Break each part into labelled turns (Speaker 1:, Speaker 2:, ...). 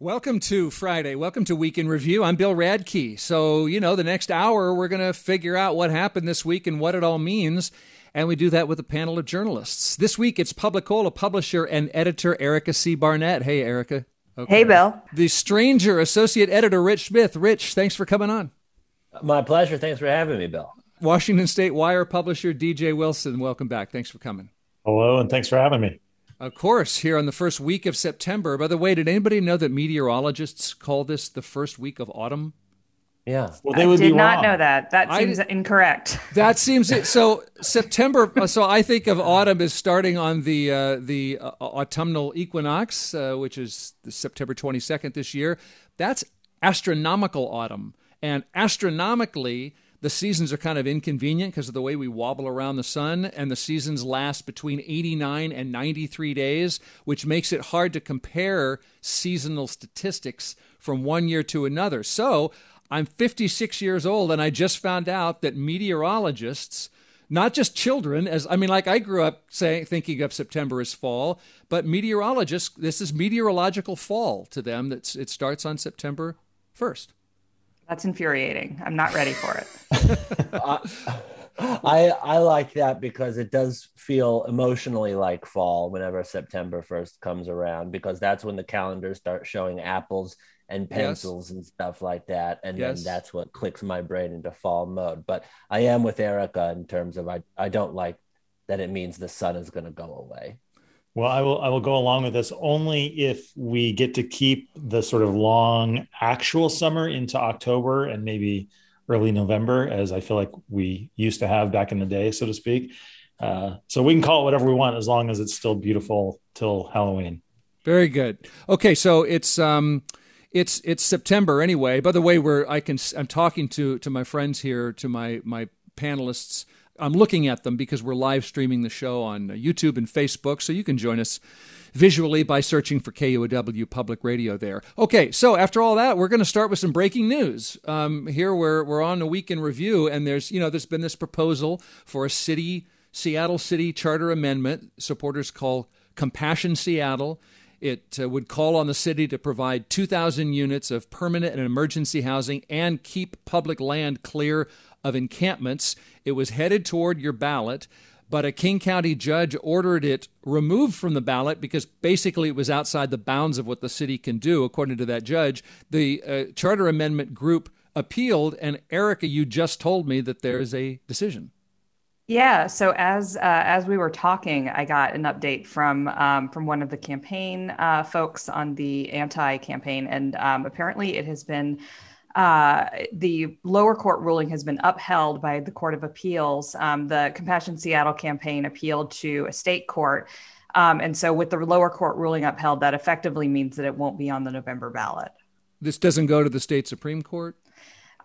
Speaker 1: Welcome to Friday. Welcome to Week in Review. I'm Bill Radke. So, you know, the next hour, we're going to figure out what happened this week and what it all means. And we do that with a panel of journalists. This week, it's Publicola publisher and editor Erica C. Barnett. Hey, Erica.
Speaker 2: Okay. Hey, Bill.
Speaker 1: The stranger associate editor, Rich Smith. Rich, thanks for coming on.
Speaker 3: My pleasure. Thanks for having me, Bill.
Speaker 1: Washington State Wire publisher, DJ Wilson. Welcome back. Thanks for coming.
Speaker 4: Hello, and thanks for having me.
Speaker 1: Of course, here on the first week of September. By the way, did anybody know that meteorologists call this the first week of autumn?
Speaker 3: Yeah.
Speaker 2: Well, they would I did not know that. That seems I, incorrect.
Speaker 1: That seems it. So September. So I think of autumn as starting on the uh, the uh, autumnal equinox, uh, which is September 22nd this year. That's astronomical autumn, and astronomically the seasons are kind of inconvenient because of the way we wobble around the sun, and the seasons last between 89 and 93 days, which makes it hard to compare seasonal statistics from one year to another. So I'm 56 years old, and I just found out that meteorologists, not just children, as I mean, like I grew up saying, thinking of September as fall, but meteorologists, this is meteorological fall to them. That's it starts on September 1st.
Speaker 2: That's infuriating. I'm not ready for it.
Speaker 3: I I like that because it does feel emotionally like fall whenever September 1st comes around because that's when the calendars start showing apples and pencils yes. and stuff like that and yes. then that's what clicks my brain into fall mode but I am with Erica in terms of I I don't like that it means the sun is going to go away.
Speaker 4: Well, I will I will go along with this only if we get to keep the sort of long actual summer into October and maybe early November, as I feel like we used to have back in the day, so to speak. Uh, so we can call it whatever we want as long as it's still beautiful till Halloween.
Speaker 1: Very good. Okay, so it's um, it's it's September anyway. By the way, we're I can I'm talking to to my friends here, to my my panelists I'm looking at them because we're live streaming the show on YouTube and Facebook, so you can join us visually by searching for KUOW Public Radio there. Okay, so after all that, we're going to start with some breaking news. Um, here we're we're on a week in review, and there's you know there's been this proposal for a city Seattle City Charter amendment. Supporters call Compassion Seattle. It uh, would call on the city to provide 2,000 units of permanent and emergency housing and keep public land clear of encampments. It was headed toward your ballot, but a King County judge ordered it removed from the ballot because basically it was outside the bounds of what the city can do, according to that judge. The uh, charter amendment group appealed, and Erica, you just told me that there is a decision.
Speaker 2: Yeah. So as uh, as we were talking, I got an update from um, from one of the campaign uh, folks on the anti campaign, and um, apparently it has been uh, the lower court ruling has been upheld by the Court of Appeals. Um, the Compassion Seattle campaign appealed to a state court. Um, and so, with the lower court ruling upheld, that effectively means that it won't be on the November ballot.
Speaker 1: This doesn't go to the state Supreme Court?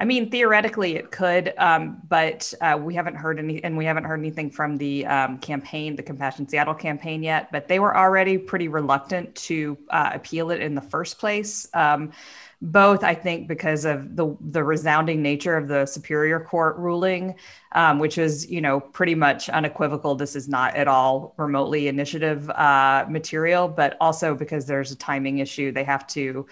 Speaker 2: I mean, theoretically, it could, um, but uh, we haven't heard any, and we haven't heard anything from the um, campaign, the Compassion Seattle campaign yet. But they were already pretty reluctant to uh, appeal it in the first place. Um, both I think because of the the resounding nature of the Superior Court ruling, um, which is you know pretty much unequivocal. This is not at all remotely initiative uh, material, but also because there's a timing issue. They have to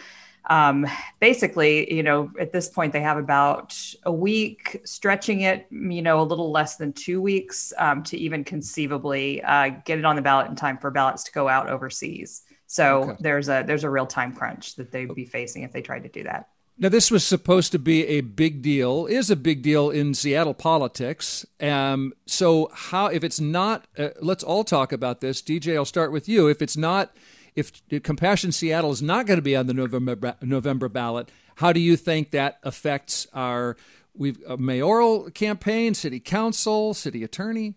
Speaker 2: um, basically, you know, at this point they have about a week, stretching it, you know, a little less than two weeks um, to even conceivably uh, get it on the ballot in time for ballots to go out overseas. So okay. there's a there's a real time crunch that they'd be facing if they tried to do that.
Speaker 1: Now, this was supposed to be a big deal, is a big deal in Seattle politics. Um, so, how, if it's not, uh, let's all talk about this. DJ, I'll start with you. If it's not, if Compassion Seattle is not going to be on the November November ballot, how do you think that affects our we've a mayoral campaign, city council, city attorney?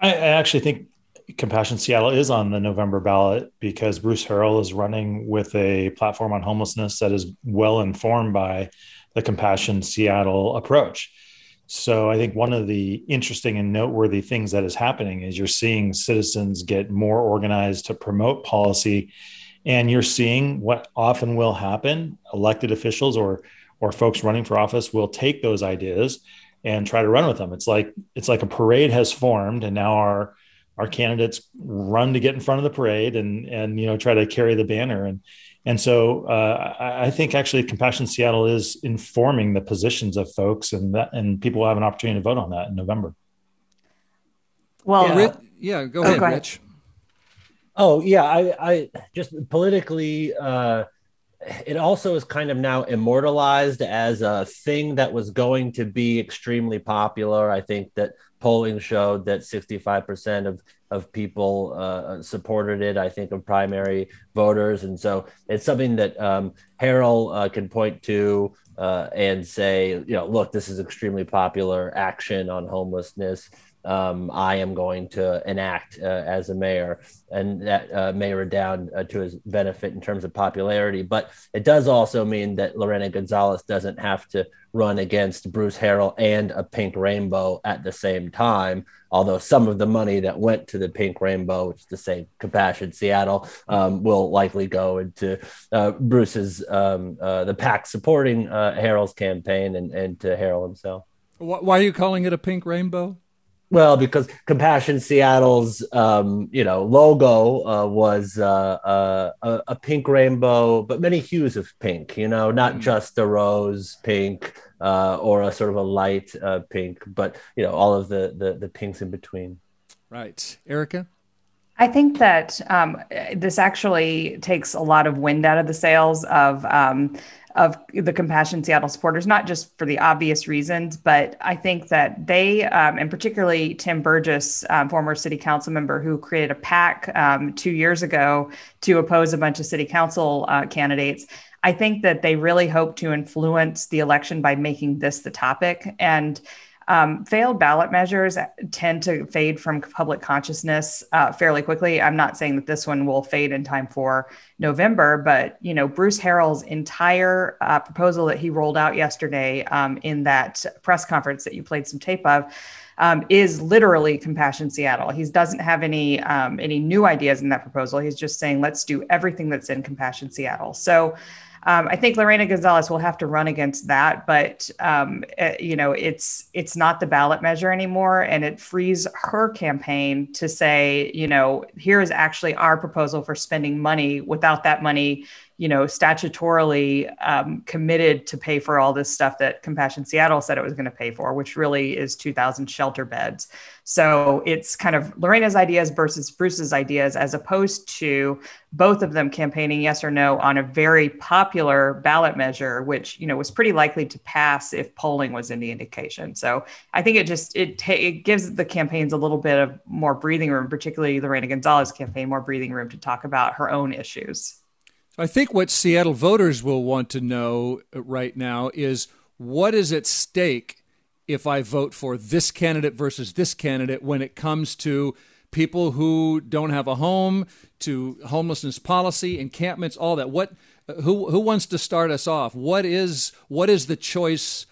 Speaker 4: I, I actually think Compassion Seattle is on the November ballot because Bruce Harrell is running with a platform on homelessness that is well informed by the Compassion Seattle approach. So I think one of the interesting and noteworthy things that is happening is you're seeing citizens get more organized to promote policy and you're seeing what often will happen elected officials or or folks running for office will take those ideas and try to run with them. It's like it's like a parade has formed and now our our candidates run to get in front of the parade and and you know try to carry the banner and And so uh, I think actually Compassion Seattle is informing the positions of folks, and that and people will have an opportunity to vote on that in November.
Speaker 2: Well,
Speaker 1: yeah, Rich, yeah go, ahead, oh, go ahead, Rich.
Speaker 3: Oh yeah, I, I just politically. Uh, it also is kind of now immortalized as a thing that was going to be extremely popular. I think that polling showed that 65% of, of people uh, supported it, I think, of primary voters. And so it's something that um, uh, can point to uh, and say, you know, look, this is extremely popular action on homelessness um, I am going to enact uh, as a mayor, and that uh, may redound uh, to his benefit in terms of popularity. But it does also mean that Lorena Gonzalez doesn't have to run against Bruce Harrell and a pink rainbow at the same time. Although some of the money that went to the pink rainbow, which is to say Compassion Seattle, um, will likely go into uh, Bruce's um, uh, the PAC supporting uh, Harrell's campaign and, and to Harrell himself.
Speaker 1: Why are you calling it a pink rainbow?
Speaker 3: Well, because Compassion Seattle's, um, you know, logo uh, was uh, uh, a, a, pink rainbow, but many hues of pink. You know, not mm. just a rose pink uh, or a sort of a light uh, pink, but you know, all of the, the the pinks in between.
Speaker 1: Right, Erica.
Speaker 2: I think that um, this actually takes a lot of wind out of the sails of um, of the Compassion Seattle supporters, not just for the obvious reasons, but I think that they, um, and particularly Tim Burgess, um, former city council member who created a PAC um, two years ago to oppose a bunch of city council uh, candidates. I think that they really hope to influence the election by making this the topic. And um, failed ballot measures tend to fade from public consciousness uh, fairly quickly. I'm not saying that this one will fade in time for November, but you know, Bruce Harrell's entire uh, proposal that he rolled out yesterday um, in that press conference that you played some tape of. Um, is literally Compassion Seattle. He doesn't have any um, any new ideas in that proposal. He's just saying let's do everything that's in Compassion Seattle. So um, I think Lorena Gonzalez will have to run against that, but um, uh, you know, it's it's not the ballot measure anymore, and it frees her campaign to say, you know, here is actually our proposal for spending money without that money you know, statutorily um, committed to pay for all this stuff that Compassion Seattle said it was going to pay for, which really is 2,000 shelter beds. So it's kind of Lorena's ideas versus Bruce's ideas, as opposed to both of them campaigning yes or no on a very popular ballot measure, which you know was pretty likely to pass if polling was any indication. So I think it just it ta- it gives the campaigns a little bit of more breathing room, particularly Lorena Gonzalez campaign, more breathing room to talk about her own issues.
Speaker 1: I think what Seattle voters will want to know right now is what is at stake if I vote for this candidate versus this candidate when it comes to people who don't have a home, to homelessness policy, encampments, all that. What who who wants to start us off? What is what is the choice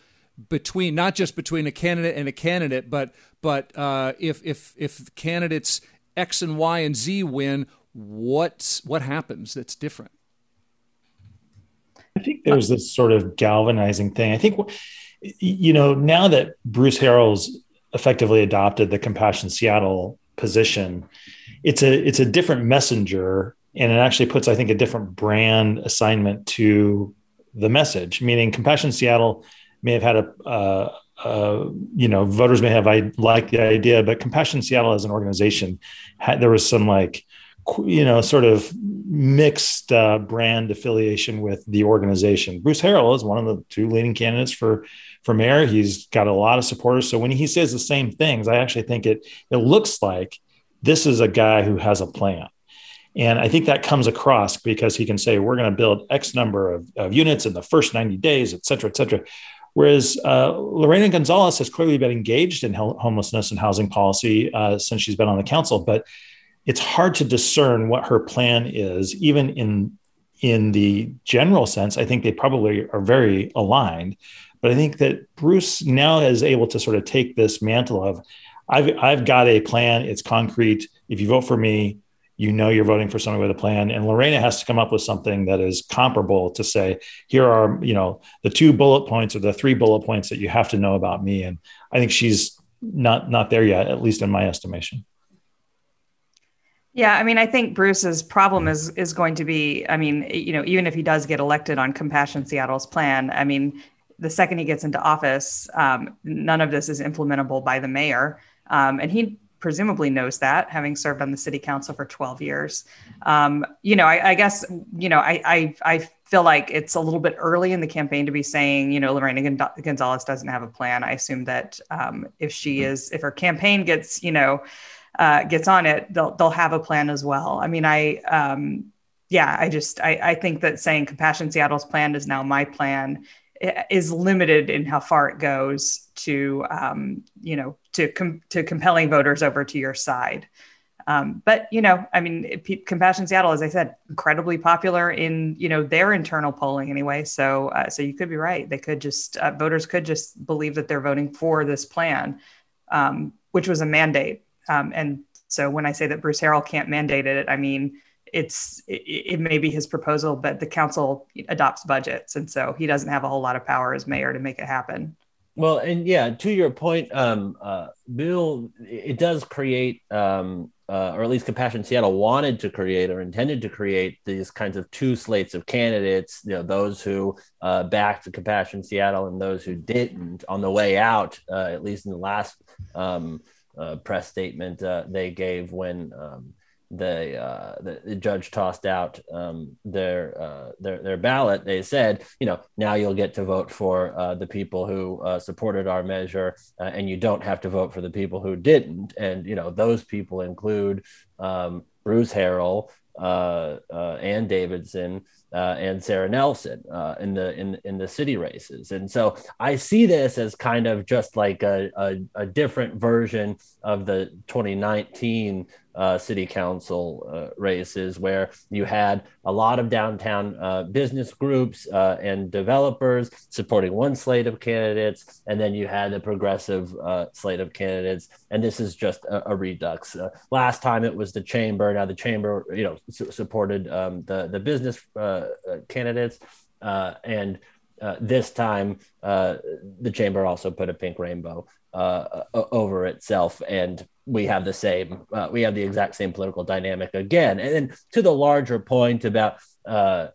Speaker 1: between not just between a candidate and a candidate, but but uh, if if if candidates X and Y and Z win, what what happens that's different?
Speaker 4: I think there's this sort of galvanizing thing. I think, you know, now that Bruce Harrell's effectively adopted the Compassion Seattle position, it's a it's a different messenger, and it actually puts, I think, a different brand assignment to the message. Meaning, Compassion Seattle may have had a, you know, voters may have I like the idea, but Compassion Seattle as an organization, had, there was some like you know, sort of mixed uh, brand affiliation with the organization. Bruce Harrell is one of the two leading candidates for for mayor. He's got a lot of supporters. So when he says the same things, I actually think it it looks like this is a guy who has a plan. And I think that comes across because he can say, we're going to build X number of, of, units in the first 90 days, et cetera, et cetera. Whereas uh, Lorena Gonzalez has clearly been engaged in homelessness and housing policy uh, since she's been on the council, but it's hard to discern what her plan is, even in in the general sense. I think they probably are very aligned, but I think that Bruce now is able to sort of take this mantle of, I've I've got a plan. It's concrete. If you vote for me, you know you're voting for someone with a plan. And Lorena has to come up with something that is comparable to say, here are you know the two bullet points or the three bullet points that you have to know about me. And I think she's not not there yet, at least in my estimation.
Speaker 2: Yeah, I mean, I think Bruce's problem is is going to be, I mean, you know, even if he does get elected on Compassion Seattle's plan, I mean, the second he gets into office, um, none of this is implementable by the mayor, um, and he presumably knows that, having served on the city council for 12 years. Um, you know, I, I, guess, you know, I, I, I feel like it's a little bit early in the campaign to be saying, you know, Lorena Gonzalez doesn't have a plan. I assume that um, if she is, if her campaign gets, you know uh, gets on it, they'll they'll have a plan as well. I mean, I um, yeah, I just I, I think that saying Compassion Seattle's plan is now my plan is limited in how far it goes to um, you know to com- to compelling voters over to your side. Um, but you know, I mean, Compassion Seattle, as I said, incredibly popular in you know their internal polling anyway. So uh, so you could be right. They could just uh, voters could just believe that they're voting for this plan, um, which was a mandate um, and so when I say that Bruce Harrell can't mandate it, I mean it's it, it, may be his proposal, but the council adopts budgets, and so he doesn't have a whole lot of power as mayor to make it happen.
Speaker 3: Well, and yeah, to your point, um, uh, Bill, it does create, um, uh, or at least Compassion Seattle wanted to create or intended to create these kinds of two slates of candidates. You know, those who uh, backed Compassion Seattle and those who didn't. On the way out, uh, at least in the last um, uh, press statement uh, they gave when um, the, uh, the, the judge tossed out um, their uh, their their ballot. They said, you know, now you'll get to vote for uh, the people who uh, supported our measure, and you don't have to vote for the people who didn't. And you know, those people include um, Bruce Harrell, Ann Davison uh, and Sarah Nelson uh, in the in in the city races, and so I see this as kind of just like a, a, a different version of the 2019 uh, city council uh, races where you had a lot of downtown uh, business groups uh, and developers supporting one slate of candidates, and then you had a progressive uh, slate of candidates. And this is just a, a redux. Uh, last time it was the chamber. Now the chamber, you know, su- supported um, the the business candidates, and this time the chamber also put a pink rainbow over itself and we have the same uh, we have the exact same political dynamic again. And then to the larger point about uh,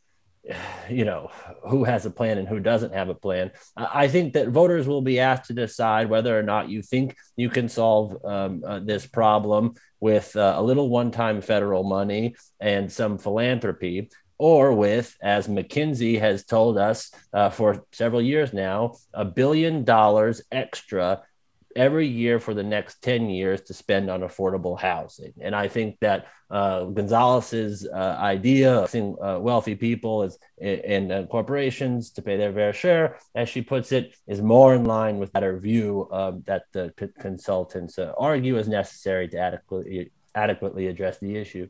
Speaker 3: you know who has a plan and who doesn't have a plan i think that voters will be asked to decide whether or not you think you can solve um, uh, this problem with uh, a little one-time federal money and some philanthropy or with, as McKinsey has told us uh, for several years now, a billion dollars extra every year for the next 10 years to spend on affordable housing. And I think that uh, Gonzalez's uh, idea of seeing uh, wealthy people as, and uh, corporations to pay their fair share, as she puts it, is more in line with that view that the c- consultants uh, argue is necessary to adequately, adequately address the issue.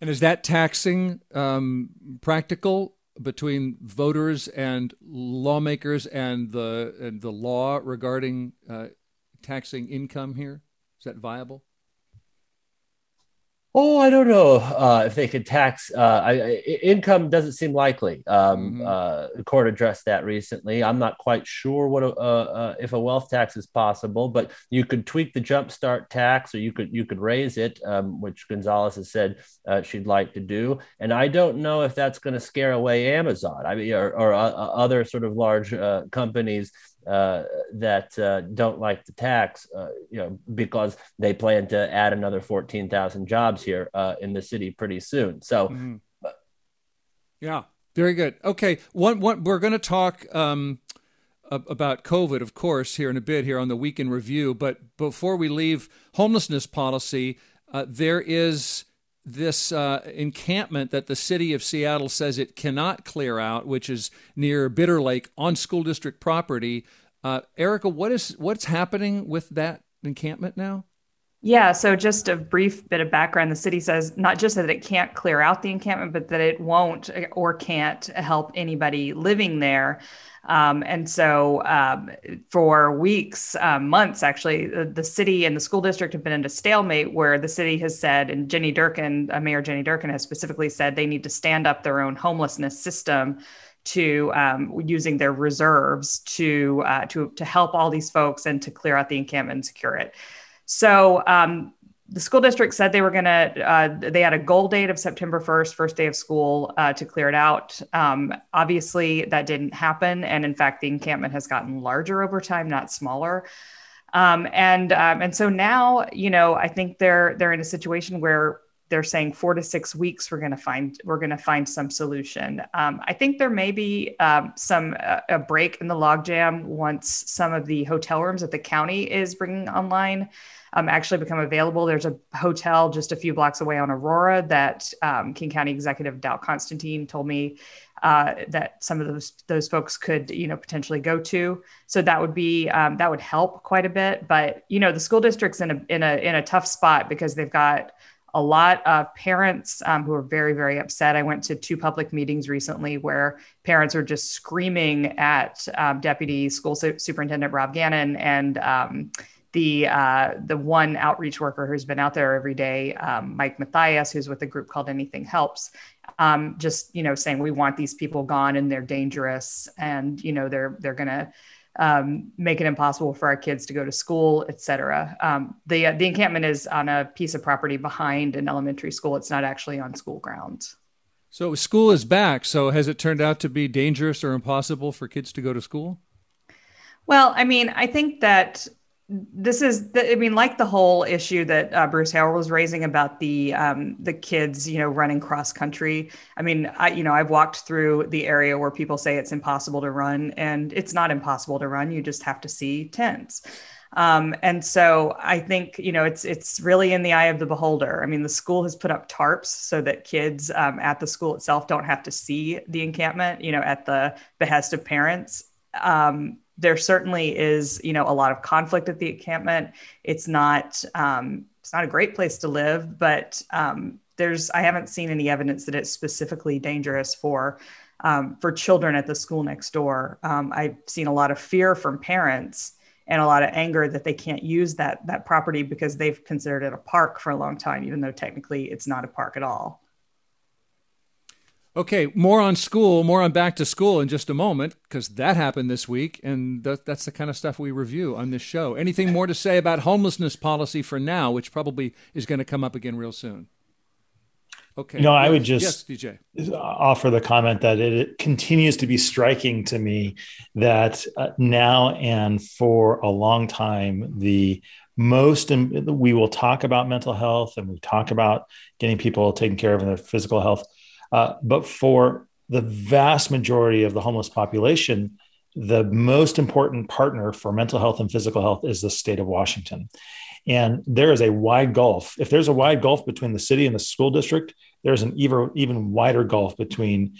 Speaker 1: And is that taxing um, practical between voters and lawmakers and the and the law regarding uh, taxing income here? Is that viable?
Speaker 3: Oh, I don't know uh, if they could tax uh, I, income. Doesn't seem likely. Um, mm-hmm. uh, the court addressed that recently. I'm not quite sure what a, uh, uh, if a wealth tax is possible, but you could tweak the jumpstart tax, or you could you could raise it, um, which Gonzalez has said uh, she'd like to do. And I don't know if that's going to scare away Amazon. I mean, or, or other sort of large companies uh, that uh, don't like the tax, uh, you know, because they plan to add another 14,000 jobs here uh, in the city pretty soon. So, mm-hmm.
Speaker 1: yeah, very good. Okay, one, one, we're going to talk um, about COVID, of course, here in a bit here on the Week in Review. But before we leave homelessness policy, uh, there is this uh, encampment that the city of Seattle says it cannot clear out, which is near Bitter Lake on school district property. Uh, Erica, what is what's happening with that encampment now?
Speaker 2: Yeah, so just a brief bit of background. The city says not just that it can't clear out the encampment, but that it won't or can't help anybody living there. Um, and so, um, for weeks, um, months actually, the, the, city and the school district have been in a stalemate where the city has said, and Jenny Durkan, uh, Mayor Jenny Durkan, has specifically said they need to stand up their own homelessness system to um, using their reserves to uh, to to help all these folks and to clear out the encampment and secure it. So um, the school district said they were going to, uh, they had a goal date of September 1st, first day of school, uh, to clear it out. Um, obviously, that didn't happen. And in fact, the encampment has gotten larger over time, not smaller. Um, and um, and so now, you know, I think they're they're in a situation where they're saying four to six weeks we're going to find we're going to find some solution um, i think there may be um, some uh, a break in the logjam once some of the hotel rooms that the county is bringing online um, actually become available there's a hotel just a few blocks away on aurora that um, king county executive dow constantine told me uh, that some of those those folks could you know potentially go to. So that would be um, that would help quite a bit. But you know the school district's in a in a in a tough spot because they've got a lot of parents um, who are very, very upset. I went to two public meetings recently where parents are just screaming at um, Deputy School Superintendent Rob Gannon and um, the uh, the one outreach worker who's been out there every day, um, Mike Matthias, who's with a group called Anything Helps. Um, just you know, saying we want these people gone and they're dangerous, and you know they're they're gonna um, make it impossible for our kids to go to school, et cetera. Um, the, uh, the encampment is on a piece of property behind an elementary school. It's not actually on school grounds.
Speaker 1: So school is back. So has it turned out to be dangerous or impossible for kids to go to school?
Speaker 2: Well, I mean, I think that this is the, i mean like the whole issue that uh, bruce harrell was raising about the um, the kids you know running cross country i mean i you know i've walked through the area where people say it's impossible to run and it's not impossible to run you just have to see tents um, and so I think you know it's it's really in the eye of the beholder. I mean, the school has put up tarps so that kids um, at the school itself don't have to see the encampment. You know, at the behest of parents. Um, there certainly is, you know, a lot of conflict at the encampment. It's not um, it's not a great place to live, but um, there's I haven't seen any evidence that it's specifically dangerous for um, for children at the school next door. Um, I've seen a lot of fear from parents and a lot of anger that they can't use that that property because they've considered it a park for a long time, even though technically it's not a park at all.
Speaker 1: Okay, more on school, more on back to school in just a moment, because that happened this week, and th- that's the kind of stuff we review on this show. Anything more to say about homelessness policy for now, which probably is going to come up again real soon? Okay.
Speaker 4: No, I would just
Speaker 1: yes, DJ.
Speaker 4: offer the comment that it, it, continues to be striking to me that uh, now and for a long time, the most we will talk about mental health and we talk about getting people taken care of in their physical health uh, but for the vast majority of the homeless population, the most important partner for mental health and physical health is the state of Washington. And there is a wide gulf. If there's a wide gulf between the city and the school district, there's an even, even wider gulf between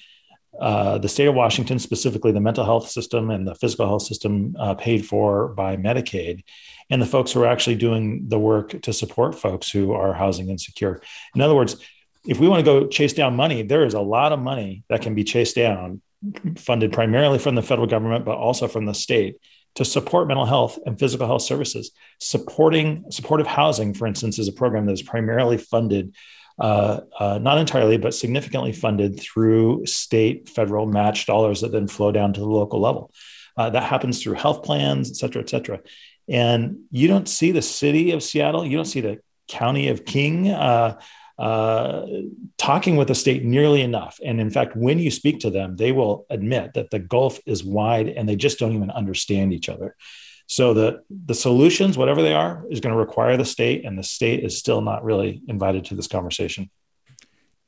Speaker 4: uh, the state of Washington, specifically the mental health system and the physical health system uh, paid for by Medicaid, and the folks who are actually doing the work to support folks who are housing insecure. In other words, if we want to go chase down money, there is a lot of money that can be chased down, funded primarily from the federal government, but also from the state to support mental health and physical health services. Supporting supportive housing, for instance, is a program that is primarily funded, uh, uh, not entirely, but significantly funded through state, federal match dollars that then flow down to the local level. Uh, that happens through health plans, et cetera, et cetera. And you don't see the city of Seattle, you don't see the county of King uh, talking with the state nearly enough. And in fact, when you speak to them, they will admit that the gulf is wide and they just don't even understand each other. So the the solutions, whatever they are, is going to require the state, and the state is still not really invited to this conversation.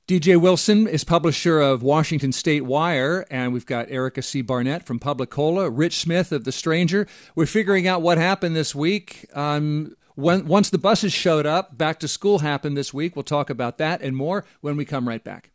Speaker 1: DJ Wilson is publisher of Washington State Wire, and we've got Erica C. Barnett from Publicola, Rich Smith of The Stranger. We're figuring out what happened this week. Um, when, once the buses showed up, back to school happened this week. We'll talk about that and more when we come right back.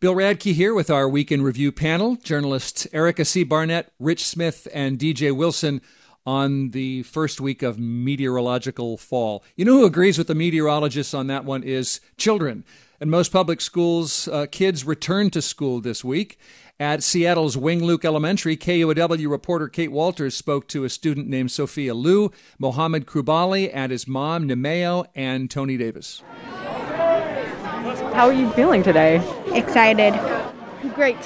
Speaker 1: Bill Radke here with our Week in Review panel. Journalists Erica C. Barnett, Rich Smith, and DJ Wilson on the first week of meteorological fall. You know who agrees with the meteorologists on that one is children. And most public schools, uh, kids returned to school this week. At Seattle's Wing Luke Elementary, KUOW reporter Kate Walters spoke to a student named Sophia Liu, Mohammed Krubali, and his mom, Nemeo, and Tony Davis.
Speaker 5: How are you feeling today?
Speaker 6: Excited.
Speaker 5: Great.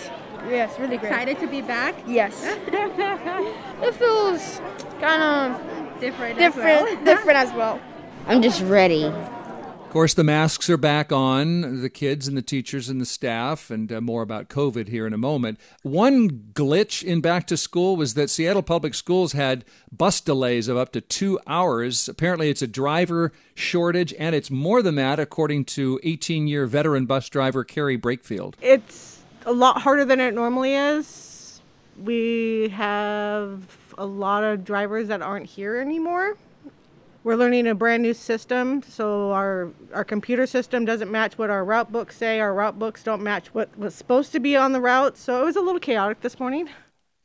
Speaker 5: Yes, really great.
Speaker 6: Excited to be back?
Speaker 5: Yes. it feels kind of
Speaker 6: different.
Speaker 5: Different.
Speaker 6: As well.
Speaker 5: different as well.
Speaker 7: I'm just ready.
Speaker 1: Of course, the masks are back on, the kids and the teachers and the staff, and uh, more about COVID here in a moment. One glitch in back to school was that Seattle Public Schools had bus delays of up to two hours. Apparently, it's a driver shortage, and it's more than that, according to 18 year veteran bus driver Carrie Brakefield.
Speaker 8: It's a lot harder than it normally is. We have a lot of drivers that aren't here anymore we're learning a brand new system, so our our computer system doesn't match what our route books say. Our route books don't match what was supposed to be on the route, so it was a little chaotic this morning.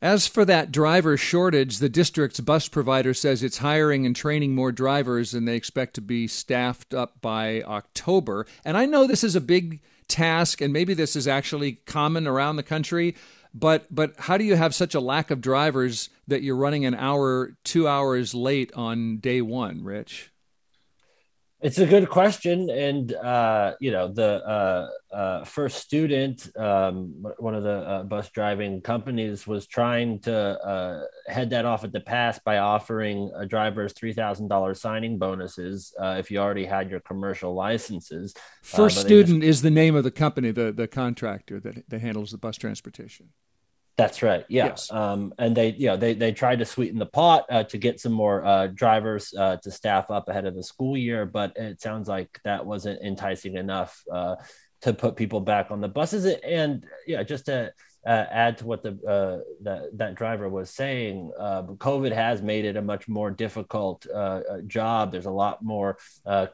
Speaker 1: As for that driver shortage, the district's bus provider says it's hiring and training more drivers and they expect to be staffed up by October. And I know this is a big task and maybe this is actually common around the country, but but how do you have such a lack of drivers that you're running an hour, two hours late on day one, Rich?
Speaker 3: It's a good question, and uh, you know the uh, uh, first student, um, one of the uh, bus driving companies, was trying to uh, head that off at the pass by offering drivers three thousand dollars signing bonuses uh, if you already had your commercial licenses.
Speaker 1: First student just... is the name of the company, the the contractor that that handles the bus transportation.
Speaker 3: That's right. Yeah. Yes. Um, and they, you know, they they tried to sweeten the pot uh, to get some more uh, drivers uh, to staff up ahead of the school year, but it sounds like that wasn't enticing enough uh, to put people back on the buses. And yeah, just to uh, add to what the uh, that that driver was saying, COVID has made it a much more difficult job. There's a lot more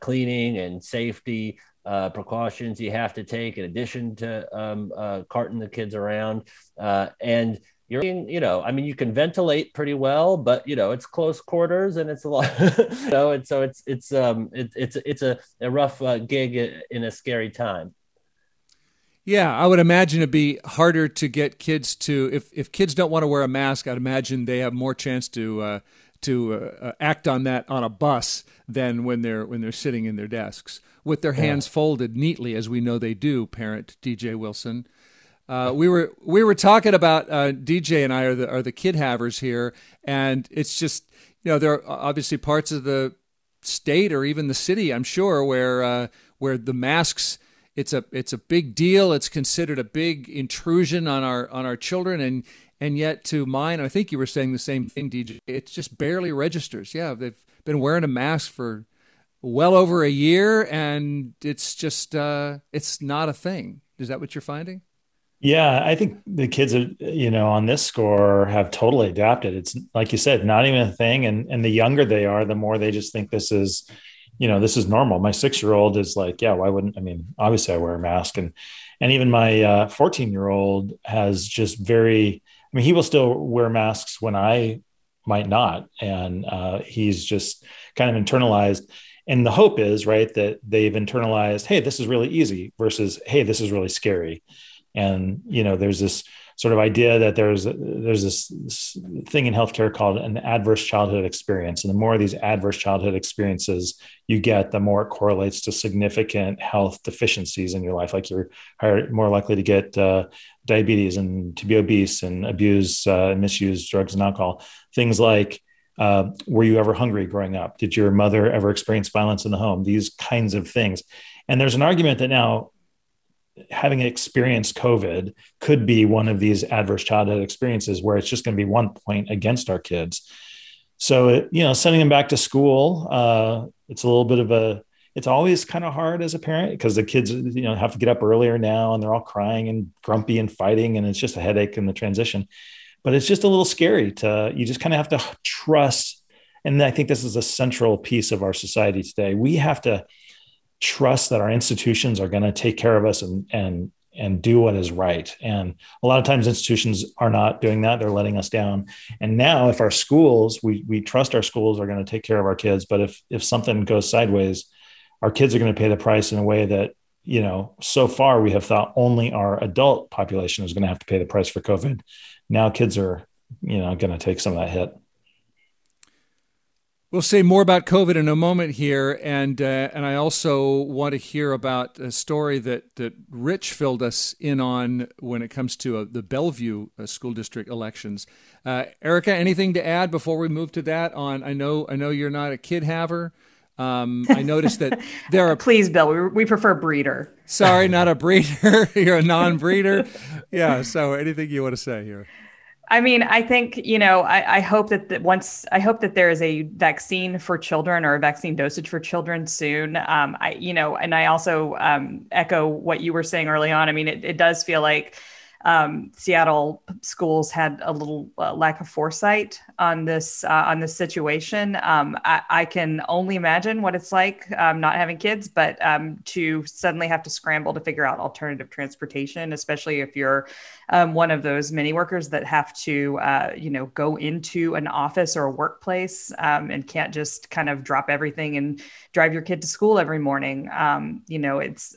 Speaker 3: cleaning and safety uh, precautions you have to take in addition to um, uh, carting the kids around. Uh, and you're, you know, I mean, you can ventilate pretty well, but you know, it's close quarters and it's a lot, you know, and so it's it's um it, it's it's a, a rough uh, gig in a scary time.
Speaker 1: Yeah, I would imagine it'd be harder to get kids to if if kids don't want to wear a mask. I'd imagine they have more chance to uh, to uh, act on that on a bus than when they're when they're sitting in their desks with their hands yeah. folded neatly, as we know they do. Parent DJ Wilson. Uh, we were we were talking about uh, DJ and I are the are the kid havers here, and it's just you know there are obviously parts of the state or even the city, I'm sure, where uh, where the masks it's a it's a big deal. It's considered a big intrusion on our on our children, and and yet to mine, I think you were saying the same thing, DJ. It just barely registers. Yeah, they've been wearing a mask for well over a year, and it's just uh, it's not a thing. Is that what you're finding?
Speaker 4: Yeah, I think the kids are, you know, on this score have totally adapted. It's like you said, not even a thing. And and the younger they are, the more they just think this is, you know, this is normal. My six year old is like, yeah, why wouldn't I mean, obviously I wear a mask. And and even my 14 uh, year old has just very, mean, he will still wear masks when I might not. And uh, he's just kind of internalized and the hope is right that they've internalized hey this is really easy versus hey this is really scary and you know there's this sort of idea that there's there's this, this, thing in healthcare called an adverse childhood experience and the more of these adverse childhood experiences you get the more it correlates to significant health deficiencies in your life like you're more likely to get uh, diabetes and to be obese and abuse uh, and misuse drugs and alcohol things like uh, were you ever hungry growing up? Did your mother ever experience violence in the home? These kinds of things. And there's an argument that now having experienced COVID could be one of these adverse childhood experiences where it's just going to be one point against our kids. So, you know, sending them back to school, uh, it's a little bit of a, it's always kind of hard as a parent because the kids, you know, have to get up earlier now and they're all crying and grumpy and fighting. And it's just a headache in the transition but it's just a little scary to you just kind of have to trust and i think this is a central piece of our society today we have to trust that our institutions are going to take care of us and and and do what is right. And a lot of times institutions are not doing that. They're letting us down. And now if our schools we we trust our schools are going to take care of our kids. But if if something goes sideways our kids are going to pay the price in a way that you know so far we have thought only our adult population is going to have to pay the price for covid. Now kids are you know going to take some of that hit
Speaker 1: We'll say more about COVID in a moment here, and uh, and I also want to hear about a story that that Rich filled us in on when it comes to uh, the Bellevue uh, school district elections. Uh, Erica, anything to add before we move to that? On I know I know you're not a kid haver. Um, I noticed that there are.
Speaker 2: Please, Bill, we, we prefer breeder.
Speaker 1: Sorry, not a breeder. you're a non-breeder. yeah. So, anything you want to say here?
Speaker 2: I mean, I think you know. I, I hope that, that once I hope that there is a vaccine for children or a vaccine dosage for children soon. Um, I you know, and I also um, echo what you were saying early on. I mean, it, it does feel like um, Seattle schools had a little uh, lack of foresight on this uh, on this situation. Um, I, I, can only imagine what it's like um, not having kids, but um, to suddenly have to scramble to figure out alternative transportation, especially if you're um, one of those many workers that have to, uh, you know, go into an office or a workplace um, and can't just kind of drop everything and drive your kid to school every morning. Um, you know, it's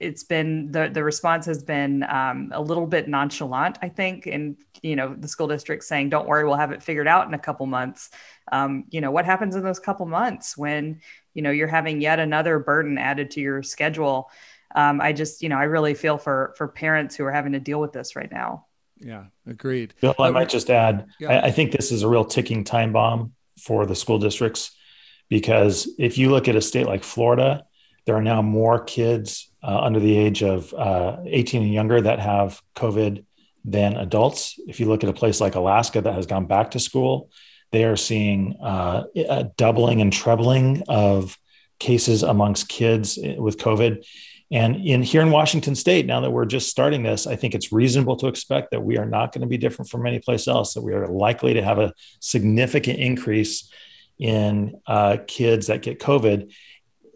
Speaker 2: it's been the the response has been a little bit nonchalant, I think, and you know, the school district saying, "Don't worry, we'll have it figured out in a couple months." Um, you know, what happens in those couple months when you know you're having yet another burden added to your schedule? um, I just, you know, I really feel for for parents who are having to deal with this right now.
Speaker 1: Yeah, agreed.
Speaker 4: Bill, I might just add, yeah. I, I think this is a real ticking time bomb for the school districts because if you look at a state like Florida, there are now more kids uh, under the age of uh, 18 and younger that have COVID than adults. If you look at a place like Alaska that has gone back to school, they are seeing uh, a doubling and trebling of cases amongst kids with COVID. And in here in Washington State, now that we're just starting this, I think it's reasonable to expect that we are not going to be different from any place else. That we are likely to have a significant increase in uh, kids that get COVID,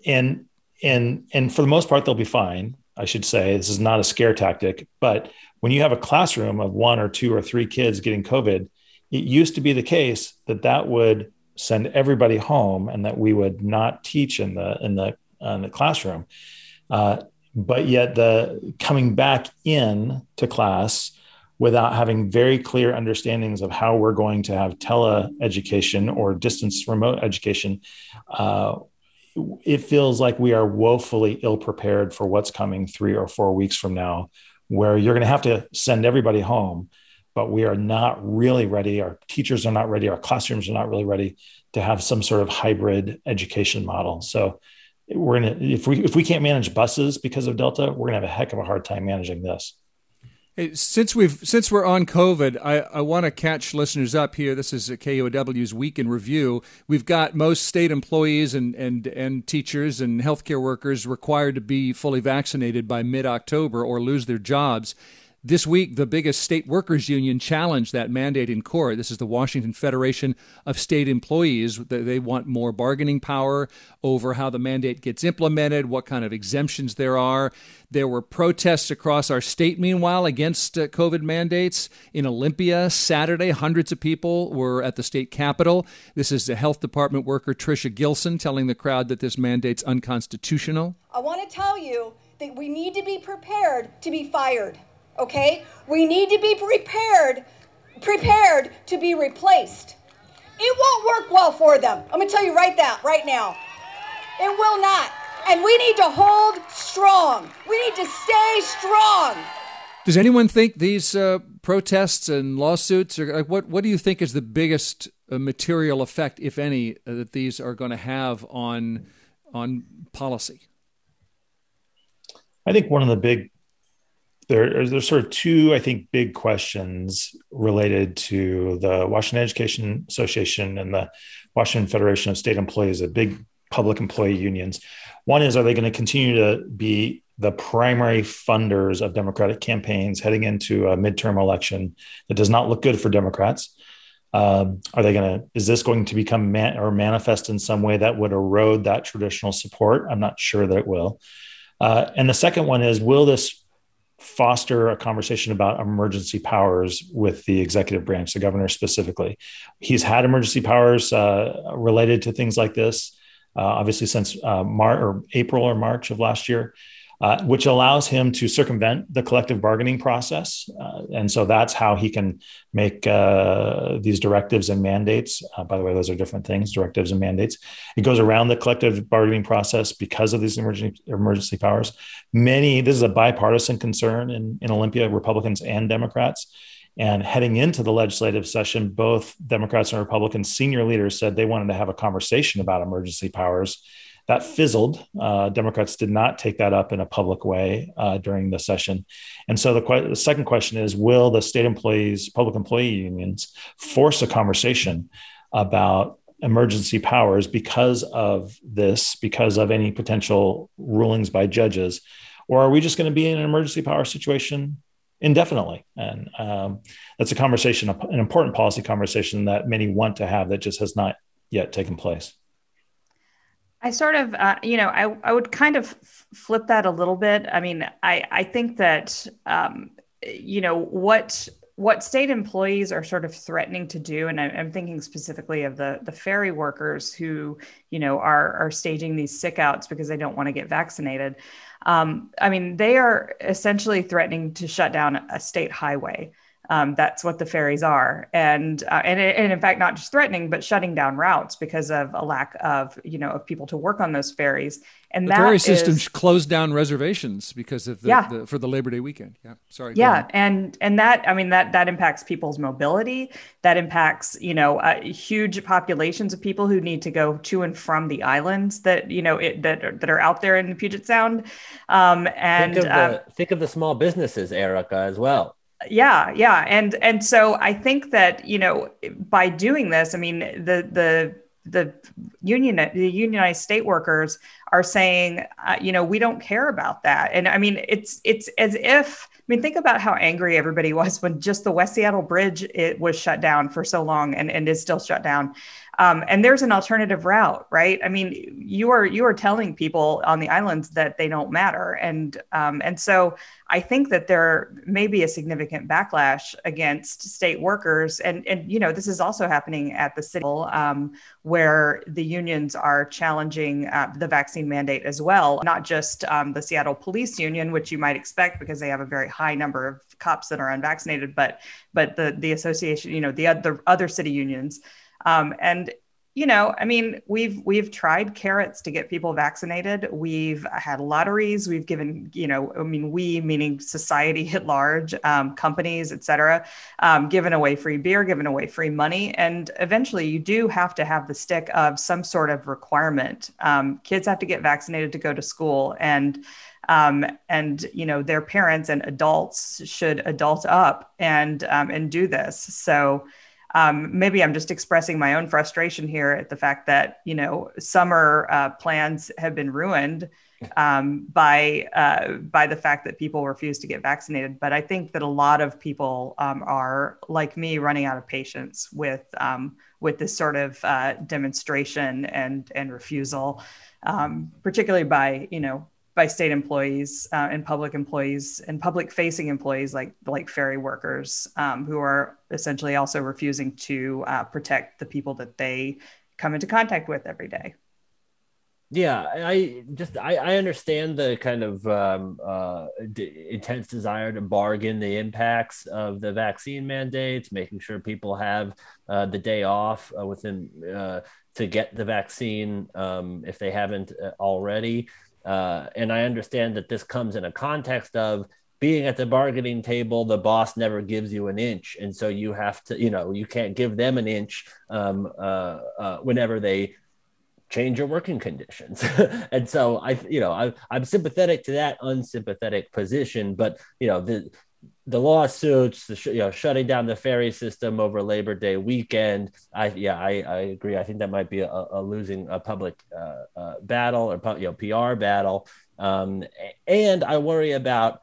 Speaker 4: and and and for the most part, they'll be fine. I should say this is not a scare tactic, but when you have a classroom of one or two or three kids getting COVID, it used to be the case that that would send everybody home and that we would not teach in the in the uh, in the classroom. Uh, but yet the coming back in to class without having very clear understandings of how we're going to have tele education or distance remote education uh, it feels like we are woefully ill prepared for what's coming three or four weeks from now where you're going to have to send everybody home but we are not really ready. Our teachers are not ready. Our classrooms are not really ready to have some sort of hybrid education model. So we're gonna if we if we can't manage buses because of Delta, we're gonna have a heck of a hard time managing this.
Speaker 1: Since we've since we're on COVID, I, I want to catch listeners up here. This is KUOW's Week in Review. We've got most state employees and and and teachers and healthcare workers required to be fully vaccinated by mid October or lose their jobs. This week, the biggest state workers union challenged that mandate in court. This is the Washington Federation of State Employees. They want more bargaining power over how the mandate gets implemented, what kind of exemptions there are. There were protests across our state, meanwhile, against uh, COVID mandates. In Olympia, Saturday, hundreds of people were at the state capitol. This is the health department worker Tricia Gilson telling the crowd that this mandate's unconstitutional.
Speaker 6: I want to tell you that we need to be prepared to be fired okay? We need to be prepared, prepared to be replaced. It won't work well for them. I'm gonna tell you right that right now. It will not. And we need to hold strong. We need to stay strong.
Speaker 1: Does anyone think these uh, protests and lawsuits are like what? What do you think is the biggest uh, material effect, if any, uh, that these are going to have on on policy?
Speaker 4: I think one of the big there, there's sort of two, I think, big questions related to the Washington Education Association and the Washington Federation of State Employees, the big public employee unions. One is, are they going to continue to be the primary funders of Democratic campaigns heading into a midterm election that does not look good for Democrats? Um, are they going to? Is this going to become man, or manifest in some way that would erode that traditional support? I'm not sure that it will. Uh, and the second one is, will this foster a conversation about emergency powers with the executive branch, the governor specifically. He's had emergency powers uh, related to things like this, uh, obviously since uh, March or April or March of last year. Uh, which allows him to circumvent the collective bargaining process. Uh, and so that's how he can make uh, these directives and mandates. Uh, by the way, those are different things directives and mandates. It goes around the collective bargaining process because of these emergency, emergency powers. Many, this is a bipartisan concern in, in Olympia, Republicans and Democrats. And heading into the legislative session, both Democrats and Republicans senior leaders said they wanted to have a conversation about emergency powers that fizzled. Uh, Democrats did not take that up in a public way uh, during the session. And so the, que- the, second question is Will the state employees, public employee unions, force a conversation about emergency powers because of this, because of any potential rulings by judges? Or are we just going to be in an emergency power situation indefinitely? And um, that's a conversation, an important policy conversation that many want to have that just has not yet taken place.
Speaker 2: I sort of, uh, you know, I, I would kind of flip that a little bit. I mean, I, I think that, um, you know, what what state employees are sort of threatening to do, and I, am thinking specifically of the the ferry workers who, you know, are are staging these sick outs because they don't want to get vaccinated. Um, I mean, they are essentially threatening to shut down a state highway. Um, that's what the ferries are, and uh, and and in fact, not just threatening, but shutting down routes because of a lack of you know of people to work on those ferries. And
Speaker 1: the ferry system closed down reservations because of the,
Speaker 2: yeah.
Speaker 1: the, for the Labor Day weekend. Yeah, sorry.
Speaker 2: Yeah, and and that I mean that that impacts people's mobility. That impacts you know uh, huge populations of people who need to go to and from the islands that you know it, that are, that are out there in the Puget Sound. Um, and
Speaker 3: think of, the, um, think of the small businesses, Erica, as well
Speaker 2: yeah yeah and and so i think that you know by doing this i mean the the the union the unionized state workers are saying uh, you know we don't care about that. And i mean it's it's as if i mean think about how angry everybody was when just the west seattle bridge it was shut down for so long and, and is still shut down um, and there's an alternative route, right? I mean, you are you are telling people on the islands that they don't matter, and um, and so I think that there may be a significant backlash against state workers, and and you know this is also happening at the city um, where the unions are challenging uh, the vaccine mandate as well, not just um, the Seattle Police Union, which you might expect because they have a very high number of cops that are unvaccinated, but but the the association, you know, the other other city unions. Um, and you know, I mean, we've we've tried carrots to get people vaccinated. We've had lotteries. We've given, you know, I mean, we meaning society at large, um, companies, et cetera, um, given away free beer, given away free money, and eventually, you do have to have the stick of some sort of requirement. Um, kids have to get vaccinated to go to school, and um, and you know, their parents and adults should adult up and um, and do this. So um, maybe I'm just expressing my own frustration here at the fact that you know summer uh, plans have been ruined um, by uh, by the fact that people refuse to get vaccinated. But I think that a lot of people um, are like me, running out of patience with um, with this sort of uh, demonstration and and refusal, um, particularly by you know by state employees uh, and public employees and public facing employees like like ferry workers um, who are essentially also refusing to uh, protect the people that they come into contact with every day.
Speaker 3: Yeah i just i, I understand the kind of um, uh, d- intense desire to bargain the impacts of the vaccine mandates making sure people have uh, the day off uh, within uh, to get the vaccine um, if they haven't already uh, and I understand that this comes in a context of being at the bargaining table, the boss never gives you an inch. And so you have to, you know, you can't give them an inch um, uh, uh, whenever they change your working conditions. and so I, you know, I, I'm sympathetic to that unsympathetic position, but, you know, the, the lawsuits, the sh- you know, shutting down the ferry system over Labor Day weekend. I yeah, I, I agree. I think that might be a, a losing a public uh, uh, battle or you know PR battle. Um, and I worry about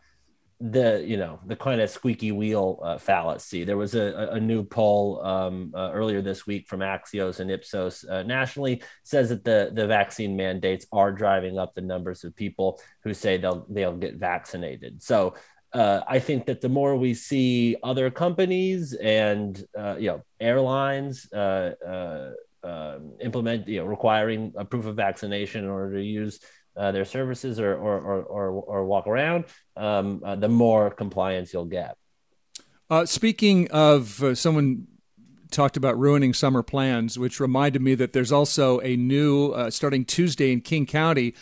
Speaker 3: the you know the kind of squeaky wheel uh, fallacy. There was a, a new poll um, uh, earlier this week from Axios and Ipsos uh, nationally says that the the vaccine mandates are driving up the numbers of people who say they'll they'll get vaccinated. So uh, I think that the more we see other companies and uh, you know airlines uh, uh um, implement you know requiring a proof of vaccination in order to use uh, their services or or or, or, or walk around, um, uh, the more compliance you'll get.
Speaker 1: Speaking of someone talked about ruining summer plans, which reminded me that there's also a new uh, starting Tuesday in King County.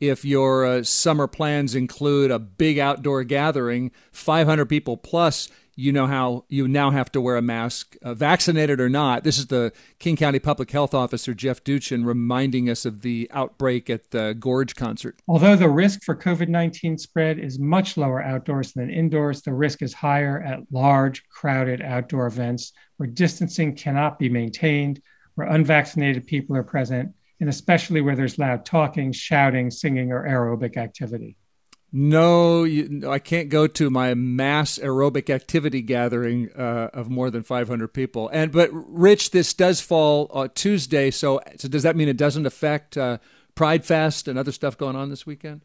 Speaker 1: If your uh, summer plans include a big outdoor gathering, 500 people plus, you know how you now have to wear a mask, uh, vaccinated or not. This is the King County Public Health Officer Jeff Duchin reminding us of the outbreak at the Gorge concert.
Speaker 7: Although the risk for COVID 19 spread is much lower outdoors than indoors, the risk is higher at large, crowded outdoor events where distancing cannot be maintained, where unvaccinated people are present, and especially where there's loud talking, shouting, singing, or aerobic activity.
Speaker 1: No, you, I can't go to my mass aerobic activity gathering uh, of more than 500 people. And but Rich, this does fall uh, Tuesday, so so does that mean it doesn't affect uh, Pride Fest and other stuff going on this weekend?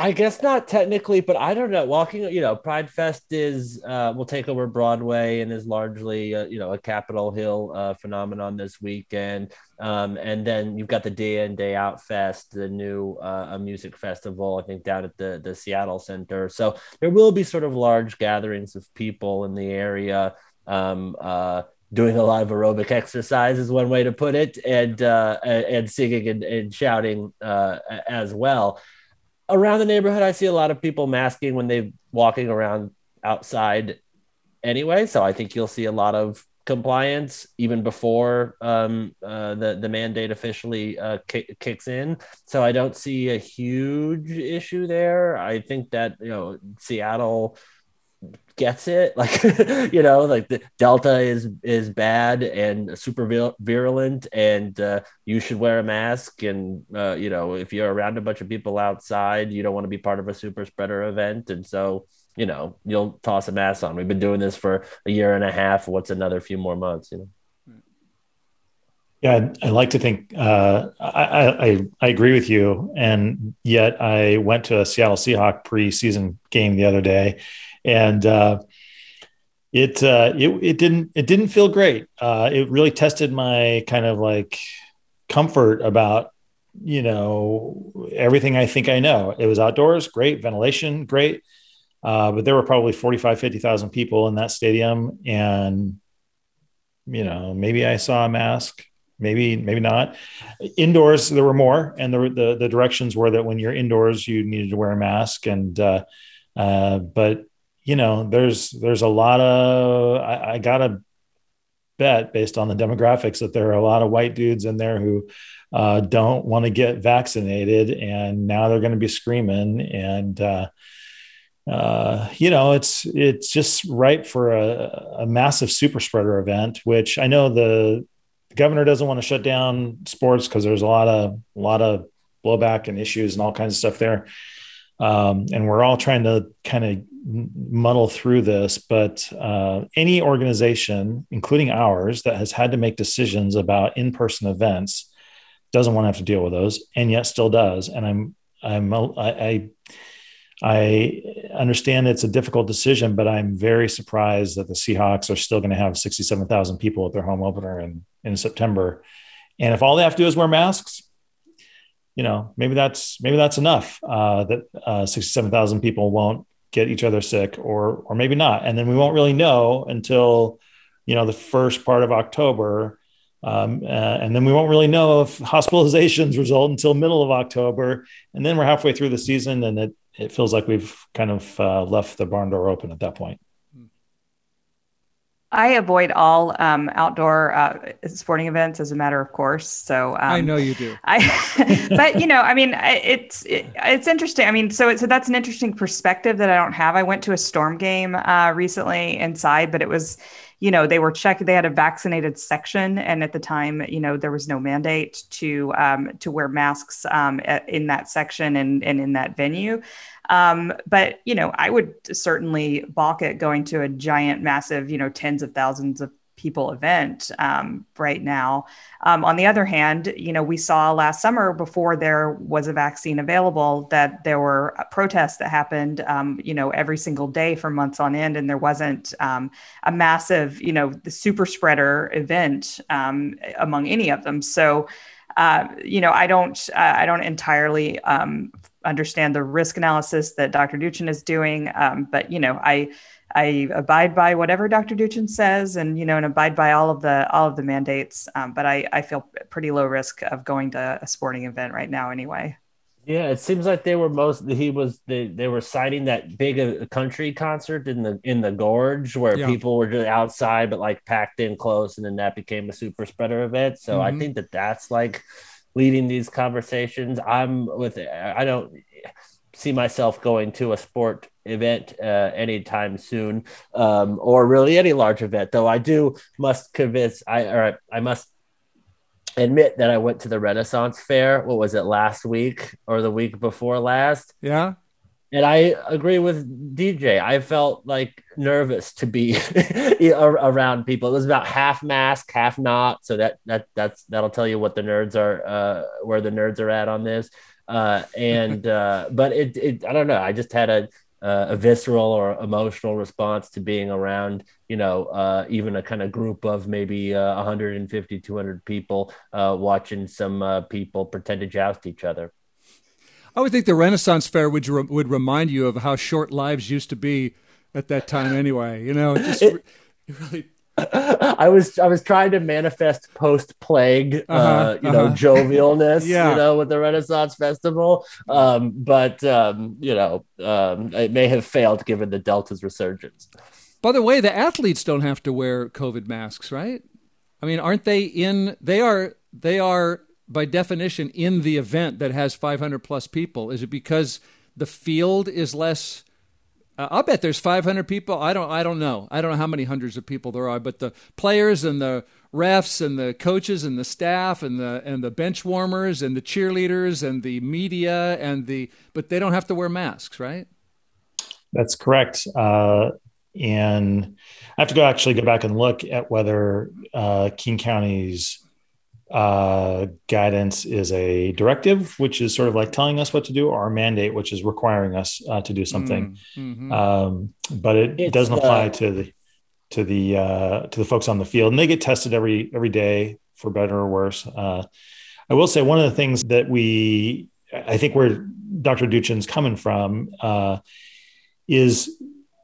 Speaker 3: I guess not technically, but I don't know. Walking, you know, Pride Fest is uh, will take over Broadway and is largely, uh, you know, a Capitol Hill uh, phenomenon this weekend. Um, and then you've got the Day In Day Out Fest, the new uh, music festival, I think down at the the Seattle Center. So there will be sort of large gatherings of people in the area. Um, uh, doing a lot of aerobic exercise is one way to put it, and uh, and singing and, and shouting uh, as well around the neighborhood, I see a lot of people masking when they're walking around outside anyway. So I think you'll see a lot of compliance even before um, uh, the the mandate officially uh, kicks in. So I don't see a huge issue there. I think that you know Seattle gets it like you know like the delta is is bad and super virulent and uh, you should wear a mask and uh, you know if you're around a bunch of people outside you don't want to be part of a super spreader event. And so you know you'll toss a mask on. We've been doing this for a year and a half. What's another few more months you know
Speaker 4: yeah, I like to think uh, I, I, I agree with you, and yet I went to a Seattle Seahawk preseason game the other day, and uh, it uh, it it didn't it didn't feel great. Uh, it really tested my kind of like comfort about you know everything I think I know. It was outdoors, great ventilation, great, uh, but there were probably 45, 50,000 people in that stadium, and you know maybe I saw a mask. Maybe, maybe not. Indoors, there were more, and the, the, the directions were that when you're indoors, you needed to wear a mask. And uh, uh, but you know, there's there's a lot of I, I gotta bet based on the demographics that there are a lot of white dudes in there who uh, don't want to get vaccinated, and now they're going to be screaming and. Uh, uh, you know, it's it's just right for a, a, massive super spreader event, which I know the governor doesn't want to shut down sports because there's a lot of a lot of blowback and issues and all kinds of stuff there. Um, and we're all trying to kind of muddle through this, but uh, any organization, including ours, that has had to make decisions about in-person events doesn't want to have to deal with those, and yet still does. And I'm I'm I, I understand it's a difficult decision, but I'm very surprised that the Seahawks are still going to have 67,000 people at their home opener in in September. And if all they have to do is wear masks, you know, maybe that's maybe that's enough. Uh, that uh, 67,000 people won't get each other sick or or maybe not and then we won't really know until you know the first part of october um, uh, and then we won't really know if hospitalizations result until middle of october and then we're halfway through the season and it, it feels like we've kind of uh, left the barn door open at that point
Speaker 2: I avoid all um, outdoor uh, sporting events as a matter of course. So um,
Speaker 1: I know you do.
Speaker 2: I, but you know, I mean, it's it, it's interesting. I mean, so so that's an interesting perspective that I don't have. I went to a storm game uh, recently inside, but it was, you know, they were checked. They had a vaccinated section, and at the time, you know, there was no mandate to um, to wear masks um, in that section and and in that venue. Um, but you know, I would certainly balk at going to a giant, massive, you know, tens of thousands of people event um, right now. Um, on the other hand, you know, we saw last summer before there was a vaccine available that there were protests that happened, um, you know, every single day for months on end, and there wasn't um, a massive, you know, the super spreader event um, among any of them. So uh, you know, I don't, uh, I don't entirely um, understand the risk analysis that Dr. Duchin is doing, um, but you know, I, I abide by whatever Dr. Duchin says, and you know, and abide by all of the all of the mandates. Um, but I, I feel pretty low risk of going to a sporting event right now, anyway.
Speaker 3: Yeah, it seems like they were most. He was they they were citing that big uh, country concert in the in the gorge where yeah. people were just outside but like packed in close, and then that became a super spreader event. So mm-hmm. I think that that's like leading these conversations. I'm with. I don't see myself going to a sport event uh, anytime soon, um, or really any large event. Though I do must convince I or I must admit that I went to the Renaissance Fair. What was it last week or the week before last?
Speaker 1: Yeah.
Speaker 3: And I agree with DJ. I felt like nervous to be around people. It was about half mask, half not. So that that that's that'll tell you what the nerds are, uh, where the nerds are at on this. Uh, and uh, but it, it I don't know. I just had a uh, a visceral or emotional response to being around you know uh, even a kind of group of maybe uh, 150 200 people uh, watching some uh, people pretend to joust each other
Speaker 1: i would think the renaissance fair would, re- would remind you of how short lives used to be at that time anyway you know just it,
Speaker 3: really I was I was trying to manifest post plague, uh, uh-huh, you uh-huh. know, jovialness, yeah. you know, with the Renaissance Festival. Um, but um, you know, um, it may have failed given the Delta's resurgence.
Speaker 1: By the way, the athletes don't have to wear COVID masks, right? I mean, aren't they in? They are. They are by definition in the event that has 500 plus people. Is it because the field is less? Uh, I'll bet there's 500 people. I don't. I don't know. I don't know how many hundreds of people there are, but the players and the refs and the coaches and the staff and the and the bench warmers and the cheerleaders and the media and the but they don't have to wear masks, right?
Speaker 4: That's correct. Uh, and I have to go actually go back and look at whether uh, King County's uh, guidance is a directive, which is sort of like telling us what to do, or a mandate, which is requiring us uh, to do something. Mm-hmm. Um, but it, it doesn't apply uh, to the to the uh, to the folks on the field, and they get tested every every day for better or worse. Uh, I will say one of the things that we, I think, where Dr. Duchin's coming from uh, is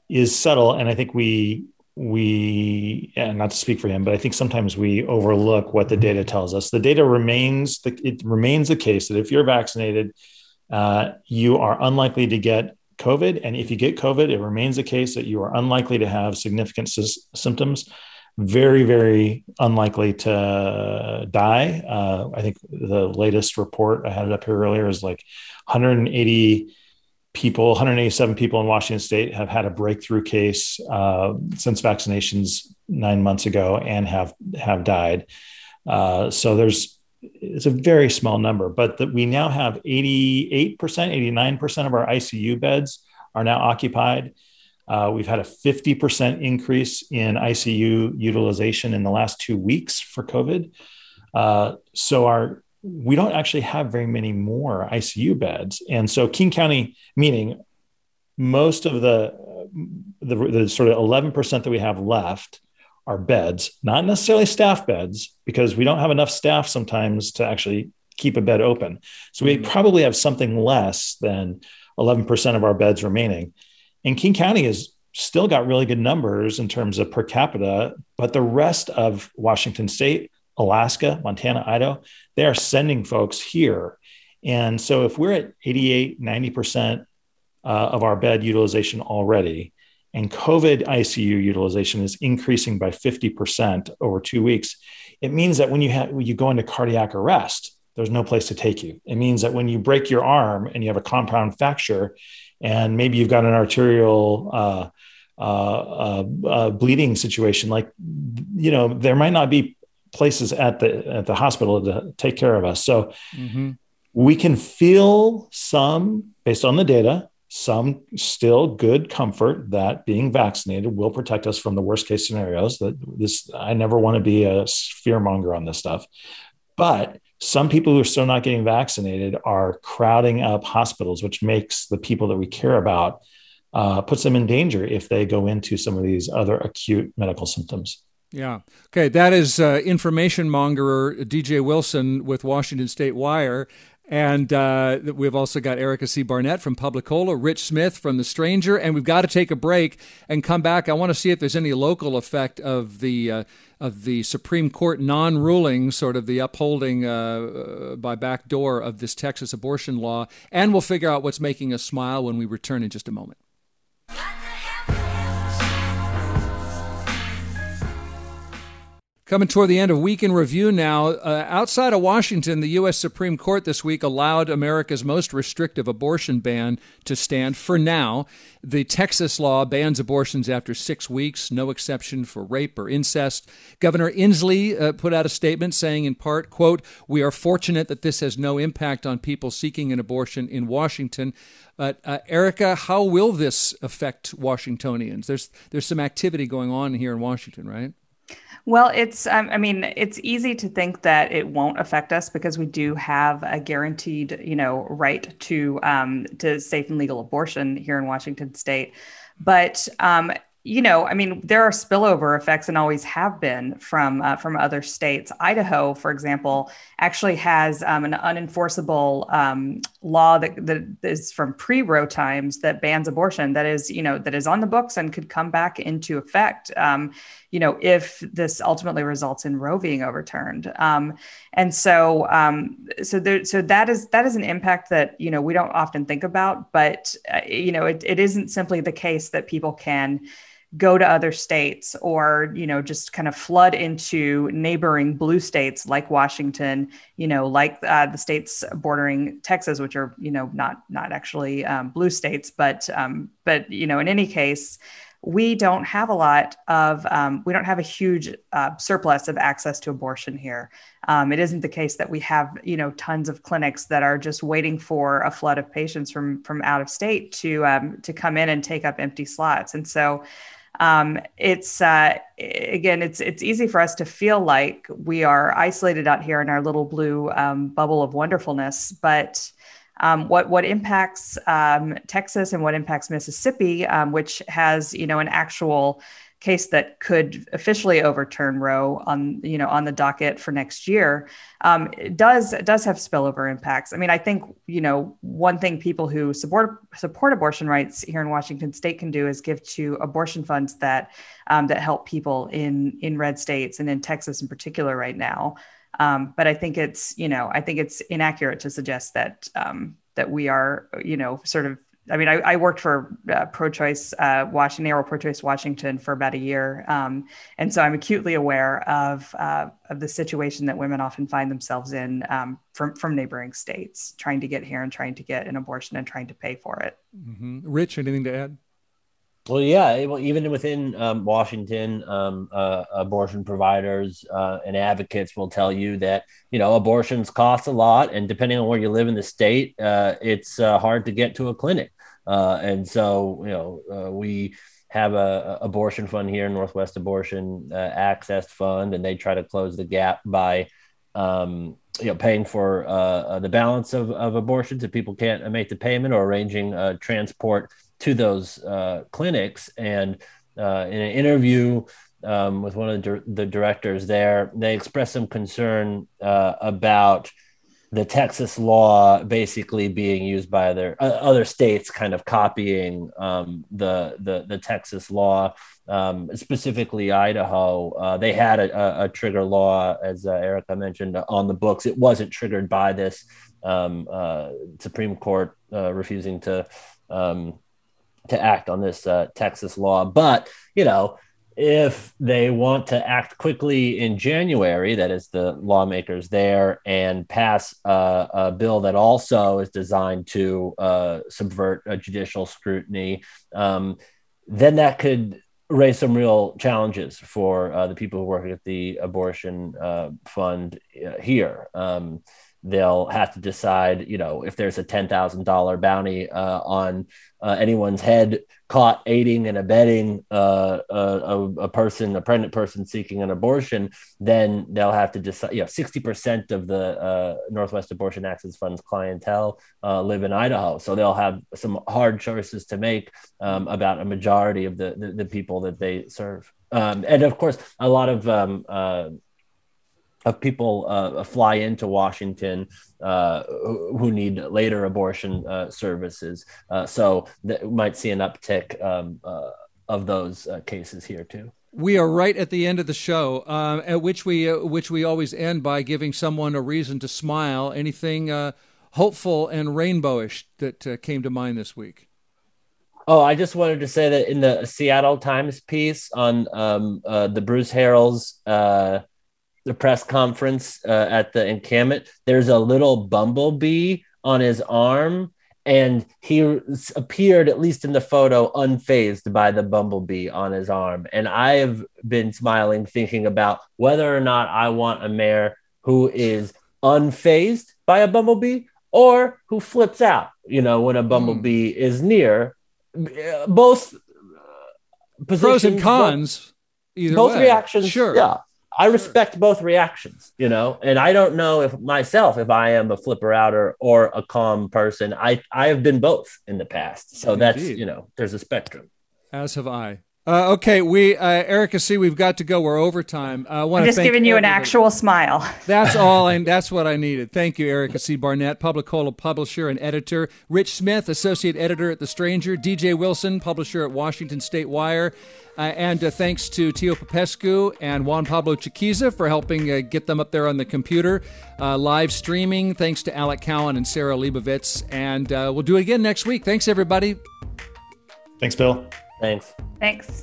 Speaker 4: is subtle, and I think we we and not to speak for him but i think sometimes we overlook what the data tells us. The data remains the, it remains the case that if you're vaccinated uh, you are unlikely to get covid. And if you get covid it remains the case that you are unlikely to have significant sy- symptoms. Very very unlikely to die. Uh, i think the latest report i had it up here earlier is like 180 people, 187 people in Washington state have had a breakthrough case uh, since vaccinations nine months ago and have have died. Uh, so there's it's a very small number, but that we now have 88%, 89% of our ICU beds are now occupied. Uh, we've had a 50% increase in ICU utilization in the last two weeks for COVID. Uh, so our we don't actually have very many more ICU beds. And so King County, meaning most of the, the, the sort of 11% that we have left are beds, not necessarily staff beds, because we don't have enough staff sometimes to actually keep a bed open. So we mm-hmm. probably have something less than 11% of our beds remaining. And King County has still got really good numbers in terms of per capita, but the rest of Washington state Alaska, Montana, Idaho, they are sending folks here. And so if we're at 88, 90% uh, of our bed utilization already, and COVID ICU utilization is increasing by 50% over two weeks, it means that when you have when you go into cardiac arrest, there's no place to take you. It means that when you break your arm and you have a compound fracture, and maybe you've got an arterial uh, uh, uh, uh bleeding situation, like you know, there might not be places at the at the hospital to take care of us. So mm-hmm. we can feel some, based on the data, some still good comfort that being vaccinated will protect us from the worst case scenarios. That this, I never want to be a fear monger on this stuff, but some people who are still not getting vaccinated are crowding up hospitals, which makes the people that we care about uh, puts them in danger if they go into some of these other acute medical symptoms.
Speaker 1: Yeah. Okay. That is uh, information mongerer DJ Wilson with Washington State Wire. And uh, we've also got Erica C. Barnett from Publicola, Rich Smith from The Stranger, and we've got to take a break and come back. I want to see if there's any local effect of the uh, of the Supreme Court non-ruling, sort of the upholding uh, uh by backdoor of this Texas abortion law, and we'll figure out what's making us smile when we return in just a moment. Coming toward the end of Week in Review now. Uh, outside of Washington, the U.S. Supreme Court this week allowed America's most restrictive abortion ban to stand for now. The Texas law bans abortions after six weeks, no exception for rape or incest. Governor Inslee uh, put out a statement saying, in part, quote, We are fortunate that this has no impact on people seeking an abortion in Washington. But uh, Erica, how will this affect Washingtonians? There's, there's some activity going on here in Washington, right?
Speaker 2: Well, it's, um, I mean, it's easy to think that it won't affect us because we do have a guaranteed, you know, right to um, to safe and legal abortion here in Washington State. But um, you know, I mean, there are spillover effects and always have been from uh, from other states. Idaho, for example, actually has um, an unenforceable um, law that, that is from pre-Roe times that bans abortion. That is, you know, that is on the books and could come back into effect. Um, you know, if this ultimately results in Roe being overturned. Um, and so, um, so there, so that is that is an impact that you know we don't often think about, but uh, you know, it, it isn't simply the case that people can go to other states or you know just kind of flood into neighboring blue states like washington you know like uh, the states bordering texas which are you know not not actually um, blue states but um, but you know in any case we don't have a lot of um, we don't have a huge uh, surplus of access to abortion here. Um, it isn't the case that we have you know tons of clinics that are just waiting for a flood of patients from from out of state to um, to come in and take up empty slots. And so um, it's uh, again it's it's easy for us to feel like we are isolated out here in our little blue um, bubble of wonderfulness but um, what what impacts um, Texas and what impacts Mississippi, um, which has you know an actual case that could officially overturn Roe on you know on the docket for next year um, does does have spillover impacts. I mean, I think you know one thing people who support support abortion rights here in Washington State can do is give to abortion funds that um, that help people in in red states and in Texas in particular right now. Um, but I think it's you know I think it's inaccurate to suggest that um, that we are you know sort of I mean, I, I worked for uh, pro-choice uh, Washington, Pro-Choice Washington for about a year, um, and so I'm acutely aware of uh, of the situation that women often find themselves in um, from from neighboring states, trying to get here and trying to get an abortion and trying to pay for it.
Speaker 1: Mm-hmm. Rich, anything to add?
Speaker 3: Well, yeah. Well, even within um, Washington, um, uh, abortion providers uh, and advocates will tell you that you know abortions cost a lot, and depending on where you live in the state, uh, it's uh, hard to get to a clinic. Uh, and so, you know, uh, we have a, a, abortion fund here, Northwest Abortion Access Fund, and they try to close the gap by um, you know paying for the balance of, of abortions if people can't make the payment or arranging transport to those uh, clinics. And uh, in an interview um, with one of the, the, directors there, they expressed some concern uh, about the Texas law basically being used by other uh, other states, kind of copying um, the, the the Texas law, um, specifically Idaho. Uh, they had a, a, a, trigger law, as uh, Erica mentioned, on the books. It wasn't triggered by this um, uh, Supreme Court uh, refusing to um, to act on this uh, Texas law. But, you know, if they want to act quickly in January, that is the lawmakers there, and pass a, a bill that also is designed to uh, subvert a judicial scrutiny, um, then that could raise some real challenges for uh, the people who work at the abortion uh, fund uh, here. Um, they'll have to decide, you know, if there's a ten thousand dollar bounty uh, on uh, anyone's head caught aiding and abetting uh, a, a, person, a pregnant person seeking an abortion, then they'll have to decide. You know, sixty percent of the uh, Northwest Abortion Access Fund's clientele uh, live in Idaho, so they'll have some hard choices to make um, about a majority of the, the, the people that they serve. Um, and of course, a lot of um, uh, of people uh, fly into Washington uh, who need later abortion uh, services. Uh, so that might see an uptick um, uh, of those uh, cases here too.
Speaker 1: We are right at the end of the show, at which we which we always end by giving someone a reason to smile. Anything hopeful and rainbowish that came to mind this week?
Speaker 3: Oh, I just wanted to say that in the Seattle Times piece on um, the Bruce Harrells the press conference uh, at the encampment, there's a little bumblebee on his arm, and he appeared, at least in the photo, unfazed by the bumblebee on his arm. And I have been smiling, thinking about whether or not I want a mayor who is unfazed by a bumblebee or who flips out, you know, when a hmm. bumblebee mm. is near. Both
Speaker 1: pros and cons.
Speaker 3: Both, both reactions. Sure. Yeah I respect both reactions, you know, and I don't know if myself if I am a flipper outer or a calm person. I I have been both in the past, so Indeed. that's you know, there's a spectrum.
Speaker 1: As have I. Uh, okay, we uh, Erica, see, we've got to go. We're overtime.
Speaker 2: Uh, I I'm just giving you an actual smile.
Speaker 1: That's all. and that's what I needed. Thank you, Erica C. Barnett, Publicola publisher and editor. Rich Smith, associate editor at The Stranger. DJ Wilson, publisher at Washington State Wire. Uh, and uh, thanks to Tio Popescu and Juan Pablo Chiquiza for helping uh, get them up there on the computer. Uh, live streaming. Thanks to Alec Cowan and Sarah Leibovitz. And uh, we'll do it again next week. Thanks, everybody.
Speaker 4: Thanks, Bill.
Speaker 3: Thanks.
Speaker 2: Thanks.